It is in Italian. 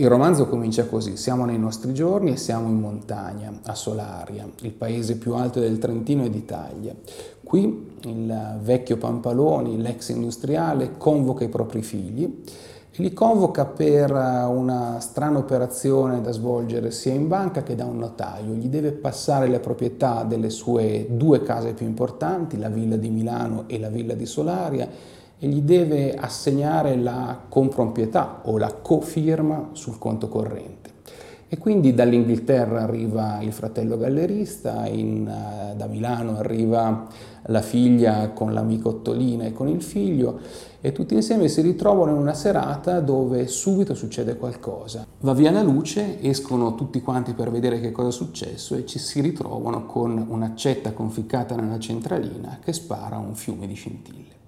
Il romanzo comincia così, siamo nei nostri giorni e siamo in montagna, a Solaria, il paese più alto del Trentino e d'Italia. Qui il vecchio Pampaloni, l'ex industriale, convoca i propri figli e li convoca per una strana operazione da svolgere sia in banca che da un notaio. Gli deve passare la proprietà delle sue due case più importanti, la villa di Milano e la villa di Solaria, e gli deve assegnare la comproprietà o la cofirma sul conto corrente. E quindi dall'Inghilterra arriva il fratello gallerista, in, uh, da Milano arriva la figlia con l'amico Ottolina e con il figlio e tutti insieme si ritrovano in una serata dove subito succede qualcosa. Va via la luce, escono tutti quanti per vedere che cosa è successo e ci si ritrovano con un'accetta conficcata nella centralina che spara un fiume di scintille.